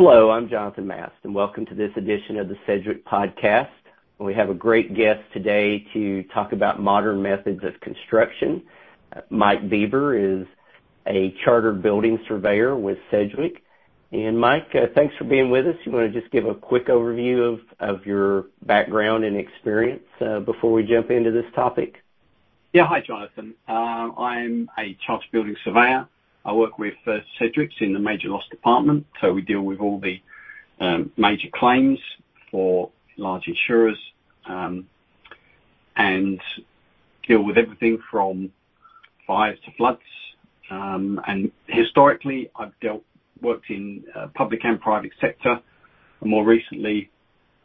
Hello, I'm Jonathan Mast, and welcome to this edition of the Sedgwick Podcast. We have a great guest today to talk about modern methods of construction. Mike Beber is a chartered building surveyor with Sedgwick. And Mike, uh, thanks for being with us. You want to just give a quick overview of of your background and experience uh, before we jump into this topic? Yeah. Hi, Jonathan. Um, I'm a chartered building surveyor. I work with uh, Sedgwick in the major loss department, so we deal with all the um, major claims for large insurers, um, and deal with everything from fires to floods. Um and historically, I've dealt worked in uh, public and private sector, and more recently,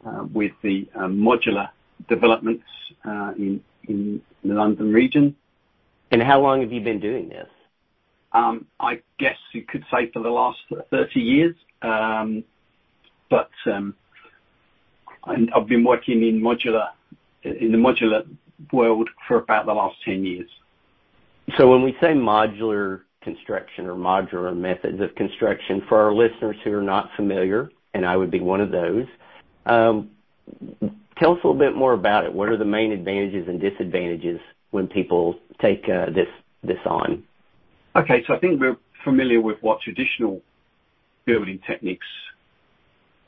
uh, with the modular developments in in the London region. And how long have you been doing this? Um, I guess you could say for the last 30 years. Um, but um, I've been working in the modular world for about the last 10 years. So when we say modular construction or modular methods of construction, for our listeners who are not familiar, and I would be one of those, tell us a little bit more about it. What are the main advantages and disadvantages when people take uh, this on? Okay. So I think we're familiar with what traditional building techniques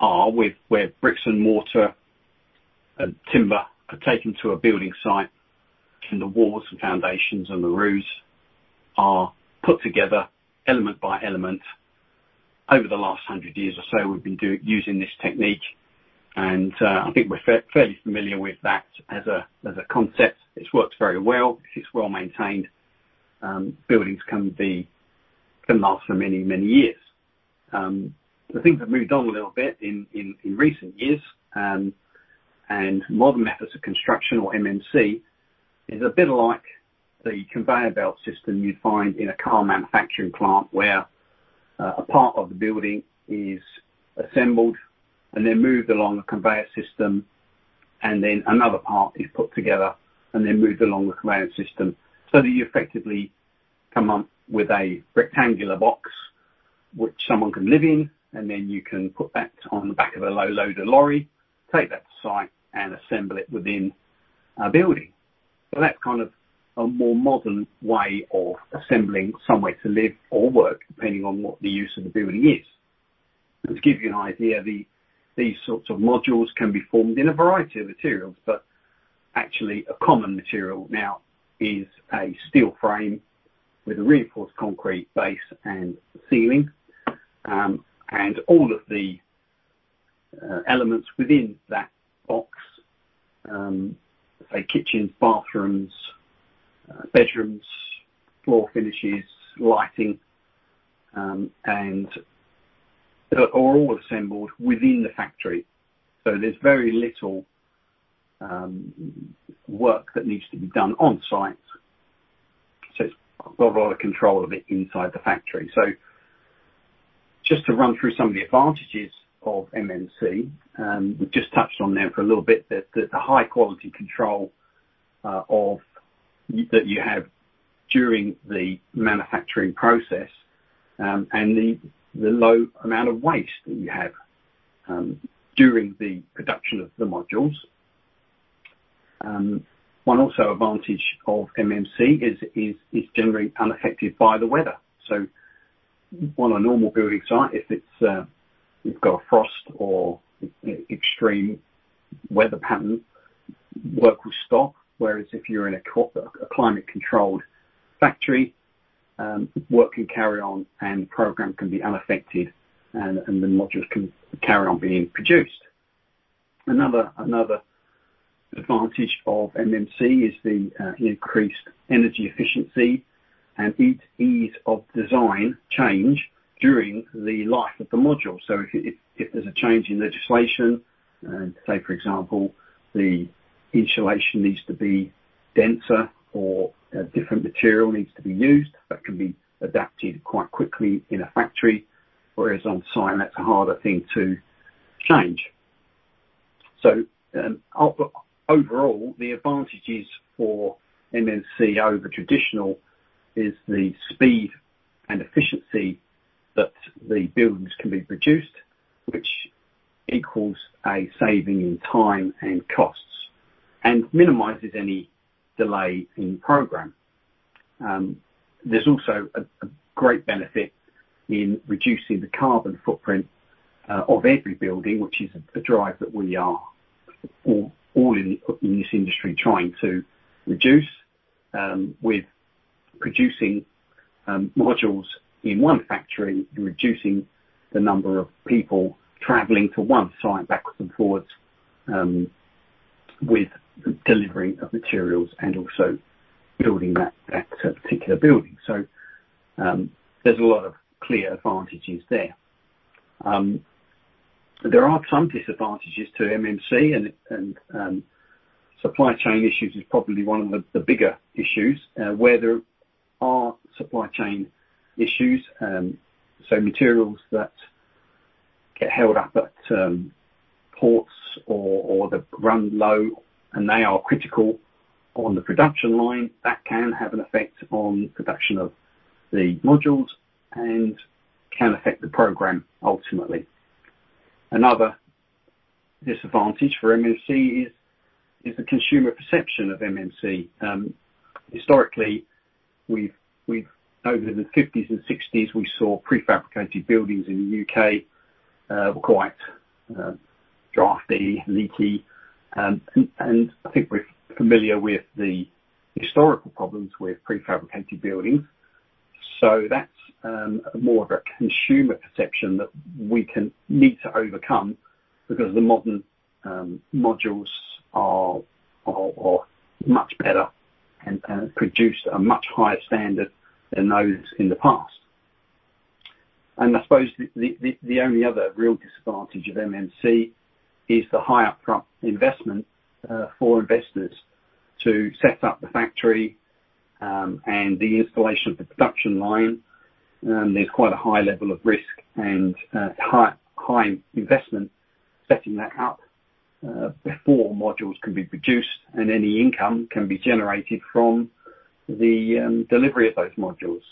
are, with where bricks and mortar and timber are taken to a building site, and the walls and foundations and the roofs are put together element by element. Over the last 100 years or so, we've been using this technique, and uh, I think we're fairly familiar with that as a concept. It's worked very well. It's well-maintained, Um, buildings can last for many, many years. Um, the things have moved on a little bit in recent years, um, and modern methods of construction, or MMC, is a bit like the conveyor belt system you'd find in a car manufacturing plant, where uh, a part of the building is assembled and then moved along a conveyor system, and then another part is put together and then moved along the conveyor system, so that you effectively come up with a rectangular box which someone can live in, and then you can put that on the back of a low-loader lorry, take that to site, and assemble it within a building. So that's kind of a more modern way of assembling somewhere to live or work, depending on what the use of the building is. To give you an idea, these sorts of modules can be formed in a variety of materials, but actually a common material now is a steel frame with a reinforced concrete base and ceiling. Um, and all of the uh, elements within that box, um, say kitchens, bathrooms, uh, bedrooms, floor finishes, lighting, um, and are all assembled within the factory. So there's very little work that needs to be done on-site. It's got a lot of control of it inside the factory. So just to run through some of the advantages of MMC, um, we've just touched on them for a little bit, the high quality control uh, that you have during the manufacturing process, um, and the low amount of waste that you have um, during the production of the modules. One also advantage of MMC is generally unaffected by the weather. So on a normal building site, if uh, you've got a frost or extreme weather pattern, work will stop. Whereas if you're in a climate-controlled factory, um, work can carry on and the program can be unaffected, and the modules can carry on being produced. Another advantage of MMC is the uh, increased energy efficiency and ease of design change during the life of the module. So if there's a change in legislation, say, for example, the insulation needs to be denser or a different material needs to be used, that can be adapted quite quickly in a factory, whereas on-site, that's a harder thing to change. Um, Overall, the advantages for MMC over traditional is the speed and efficiency that the buildings can be produced, which equals a saving in time and costs and minimizes any delay in program. Um, there's also a great benefit in reducing the carbon footprint uh, of every building, which is a drive that we are all in this industry trying to reduce, um, with producing um, modules in one factory and reducing the number of people traveling to one site backwards and forwards, um, with delivering of materials and also building that uh, particular building. So um there's a lot of clear advantages there. There are some disadvantages to MMC and um, supply chain issues is probably one of the bigger issues. Uh, where there are supply chain issues, um, so materials that get held up at um, ports or that run low and they are critical on the production line, that can have an effect on production of the modules and can affect the program ultimately. Another disadvantage for MMC is is the consumer perception of MMC. Um, historically, we've we've over the 1950s and 1960s, we saw prefabricated buildings in the U.K. Uh, were quite uh, drafty, leaky. Um, and I think we're familiar with the historical problems with prefabricated buildings. So that's Um, more of a consumer perception that we can need to overcome because the modern um, modules are much better and produce a much higher standard than those in the past. And I suppose the only other real disadvantage of MMC is the high upfront investment uh, for investors to set up the factory um, and the installation of the production line. Um, there's quite a high level of risk and uh, high investment setting that up uh, before modules can be produced and any income can be generated from the um, delivery of those modules.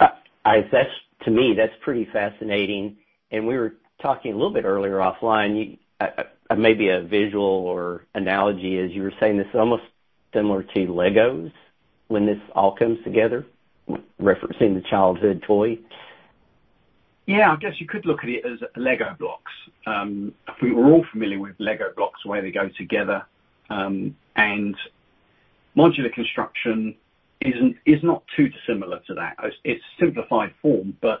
Uh, that to me, that's pretty fascinating. And we were talking a little bit earlier offline, maybe a visual or analogy is you were saying this is almost similar to Legos when this all comes together, referencing the childhood toy. Yeah, I guess you could look at it as Lego blocks. I think We're all familiar with Lego blocks, the way they go together. Um and modular construction is not too dissimilar to that. It's simplified form, but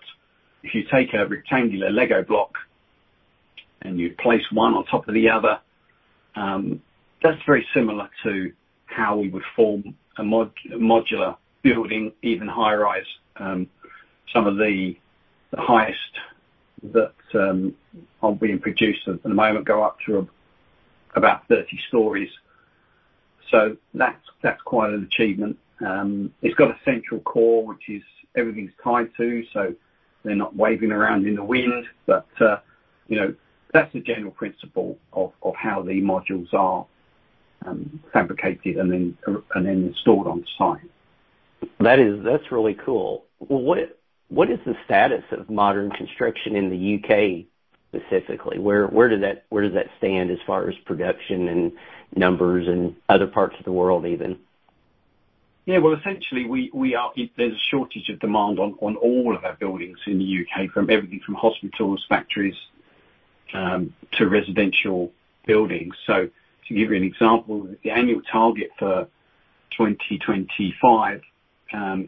if you take a rectangular Lego block and you place one on top of the other, that's very similar to how we would form a modular building, even high-rise. Um, some of the highest that um, are being produced at the moment go up to about 30 stories. So that's that's quite an achievement. Um, it's got a central core, which is everything's tied to, so they're not waving around in the wind. But uh, you know, that's the general principle of how the modules are fabricated and then uh and then installed on site. That's really cool. What is the status of modern construction in the U.K. specifically? Where does that stand as far as production and numbers and other parts of the world even? Yeah. Well, essentially, we are there's a shortage of demand on all of our buildings in the U.K., from everything from hospitals, factories, um, to residential buildings. So to give you an example, the annual target for 2025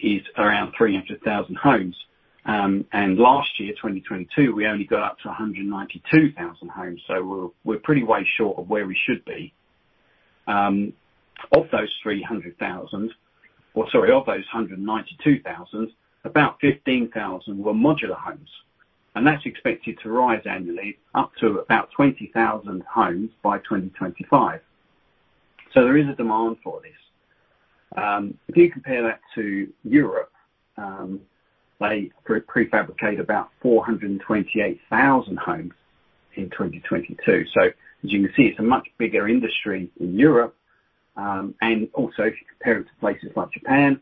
is around 300,000 homes. Um and last year, 2022, we only got up to 192,000 homes. So we're pretty way short of where we should be. Of those 192,000, about 15,000 were modular homes, and that's expected to rise annually up to about 20,000 homes by 2025. There is a demand for this. Um, if you compare that to Europe, um, they prefabricate about 428,000 homes in 2022. As you can see, it's a much bigger industry in Europe. Um and also, if you compare it to places like Japan,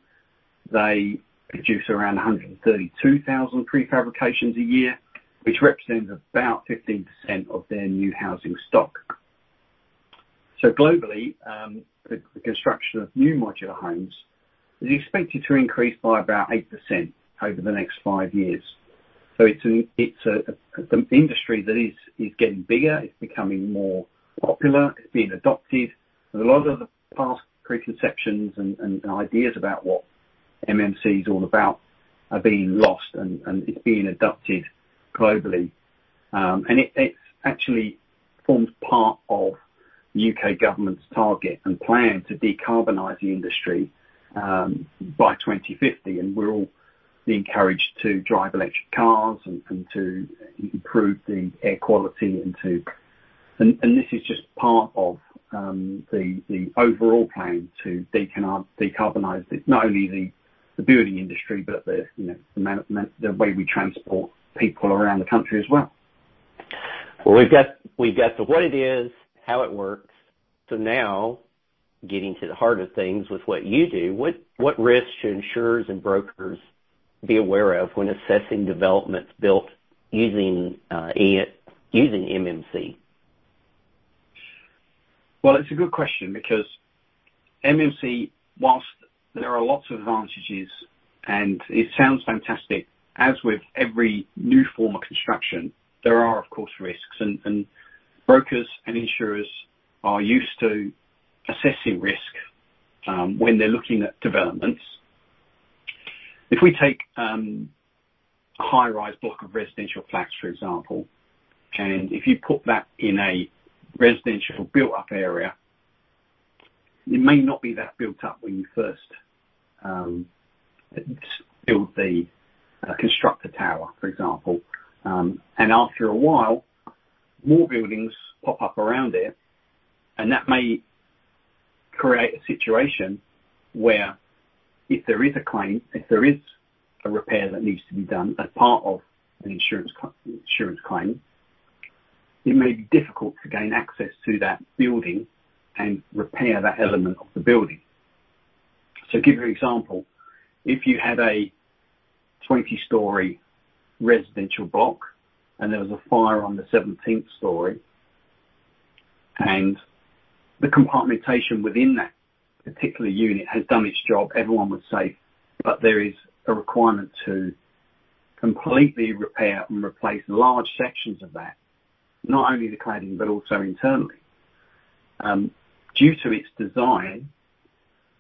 they produce around 132,000 prefabrications a year. which represents about 15% of their new housing stock. So globally, um, the construction of new modular homes is expected to increase by about 8% over the next five years. So it's an it's a the industry that is is getting bigger, it's becoming more popular, it's being adopted. A lot of the past preconceptions and ideas about what MMC is all about are being lost and it's being adopted globally. Um, and it actually forms part of the U.K. government's target and plan to decarbonize the industry um, by 2050. and We're all encouraged to drive electric cars and to improve the air quality. And this is just part of um, the overall plan to decarbonize not only the building industry, but the way we transport people around the country as well. Well, we've got the what it is, how it works. So now getting to the heart of things with what you do, what risks should insurers and brokers be aware of when assessing developments built using uh, MMC? Well, it's a good question because MMC, whilst there are lots of advantages and it sounds fantastic, as with every new form of construction, there are, of course, risks. Brokers and insurers are used to assessing risk um, when they're looking at developments. If we take um, a high-rise block of residential flats, for example, and if you put that in a residential built-up area, it may not be that built up when you first um, uh, construct the constructor tower, for example. Um and after a while, more buildings pop up around it, and that may create a situation where if there is a claim, if there is a repair that needs to be done as part of an insurance claim, it may be difficult to gain access to that building and repair that element of the building. Give you an example, if you had a 20-story residential block and there was a fire on the 17th story, and the compartmentation within that particular unit has done its job, everyone was safe, but there is a requirement to completely repair and replace large sections of that, not only the cladding, but also internally. Um, due to its design,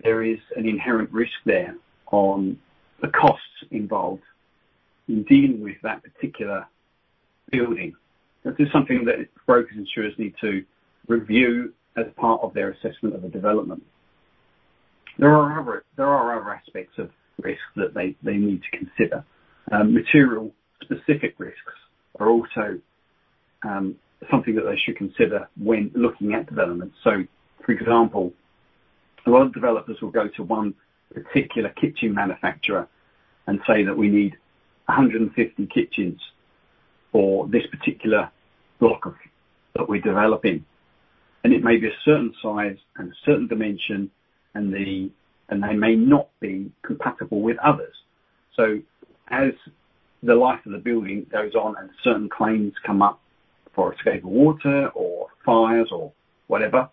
there is an inherent risk there on the costs involved in dealing with that particular building. This is something that brokers and insurers need to review as part of their assessment of a development. There are other there are other aspects of risk that they need to consider. Um, material specific risks are also um, something that they should consider when looking at developments. So, for example, a lot of developers will go to one particular kitchen manufacturer and say that we need 150 kitchens for this particular block that we're developing. And it may be a certain size and a certain dimension, and they may not be compatible with others. So as the life of the building goes on and certain claims come up for escape of water or fires or whatever,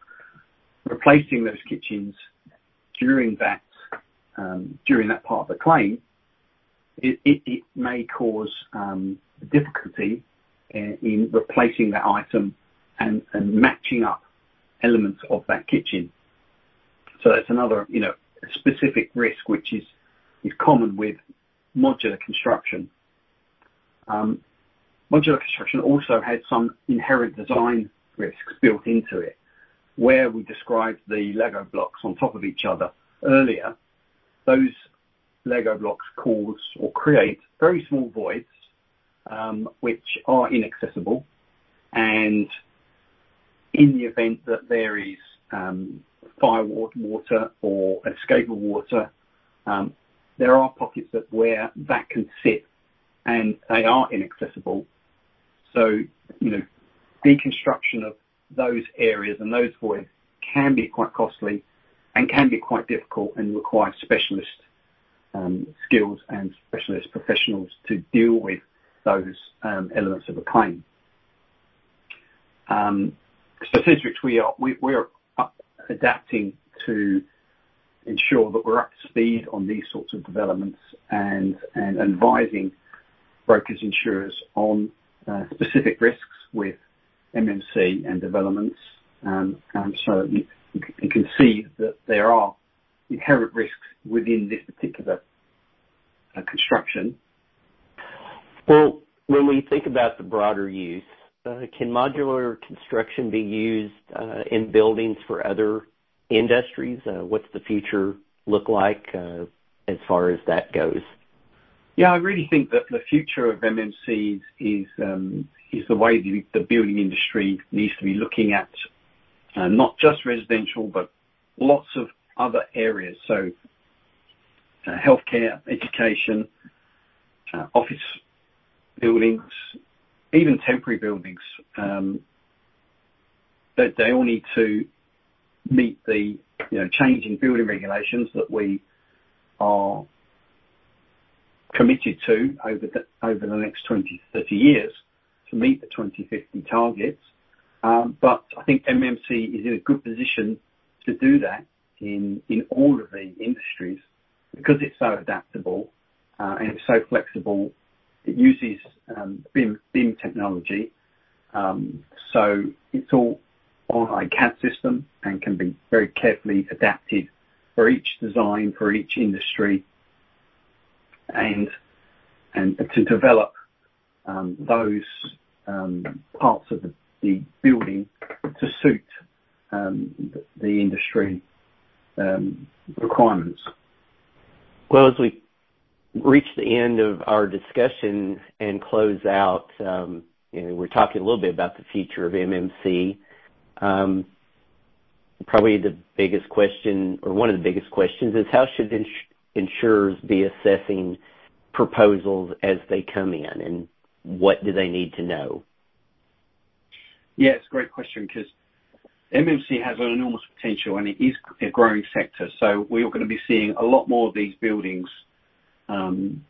replacing those kitchens during that um, part of the claim, it may cause um, difficulty uh, in replacing that item and matching up elements of that kitchen. So that's another you know, specific risk which is common with modular construction. Um, modular construction also has some inherent design risks built into it. Where we described the Lego blocks on top of each other earlier, those Lego blocks cause or create very small voids, um, which are inaccessible. And in the event that there is um, fire water or escape of water, um, there are pockets that where that can sit, and they are inaccessible. So you know, deconstruction of those areas and those voids can be quite costly and can be quite difficult and require specialist Um, skills and specialist professionals to deal with those um, elements of a claim. Um, Sedgwick, we are uh adapting to ensure that we're up to speed on these sorts of developments and and advising brokers, insurers on uh, specific risks with MMC and developments. So you can see that there are inherent risks within this particular uh, construction. Well, when we think about the broader use, uh, can modular construction be used uh, in buildings for other industries? What's the future look like as far as that goes? Yeah, I really think that the future of MMCs um, is the way the building industry needs to be looking at not just residential, but lots of other areas. So uh, healthcare, education, uh, office buildings, even temporary buildings. Um, that They all need to meet the you know, changing building regulations that we are committed to over the next 20, 30 years to meet the 2050 targets. Um but I think MMC is in a good position to do that in all of the industries because it's so adaptable uh, and it's so flexible. It uses um, BIM technology. Um, so it's all on a CAD system and can be very carefully adapted for each design, for each industry, and to develop um, those parts of the building to suit the industry Um, requirements. Well, as we reach the end of our discussion and close out, um, we're talking a little bit about the future of MMC. Um, probably the biggest question or one of the biggest questions is how should insurers be assessing proposals as they come in, and what do they need to know? Yeah, it's a great question because MMC has an enormous potential, and it is a growing sector. So we are going to be seeing a lot more of these buildings, um,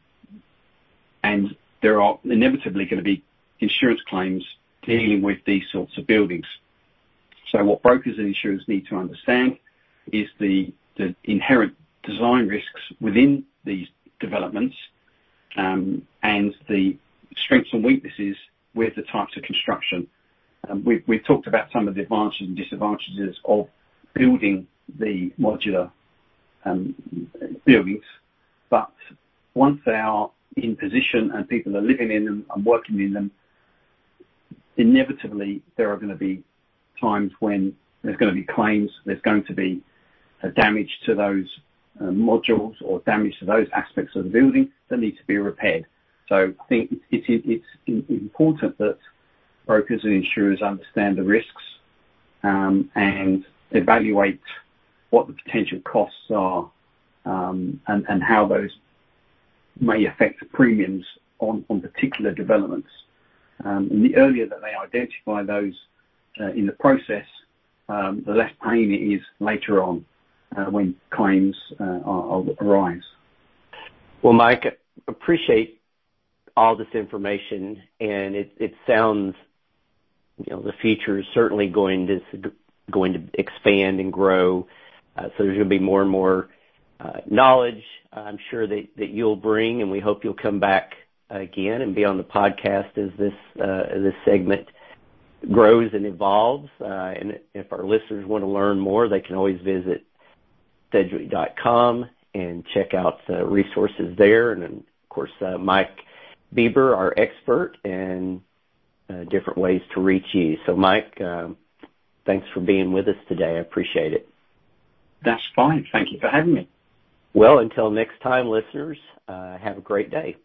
and there are inevitably going to be insurance claims dealing with these sorts of buildings. So what brokers and insurers need to understand is the inherent design risks within these developments, um, and the strengths and weaknesses with the types of construction. Um, We've talked about some of the advantages and disadvantages of building the modular um, buildings. But once they are in position and people are living in them and working in them, inevitably, there are going to be times when there's going to be claims, there's going to be uh, damage to those uh, modules or damage to those aspects of the building that need to be repaired. So I think it's important that brokers and insurers understand the risks, um, and evaluate what the potential costs are, um, and how those may affect premiums on particular developments. Um, and the earlier that they identify those uh, in the process, the less pain it is later on uh, when claims uh, arise. Well, Mike, appreciate all this information, and it sounds the future is certainly going to expand and grow. Uh, so there's going to be more and more uh, knowledge, uh, I'm sure that you'll bring, and we hope you'll come back again and be on the podcast as this segment grows and evolves. And if our listeners want to learn more, they can always visit sedgwick.com and check out the resources there. And of course, Mike Beber, our expert, and Uh, different ways to reach you. So Mike, uh, thanks for being with us today. I appreciate it. That's fine. Thank you for having me. Well, until next time, listeners, uh, have a great day.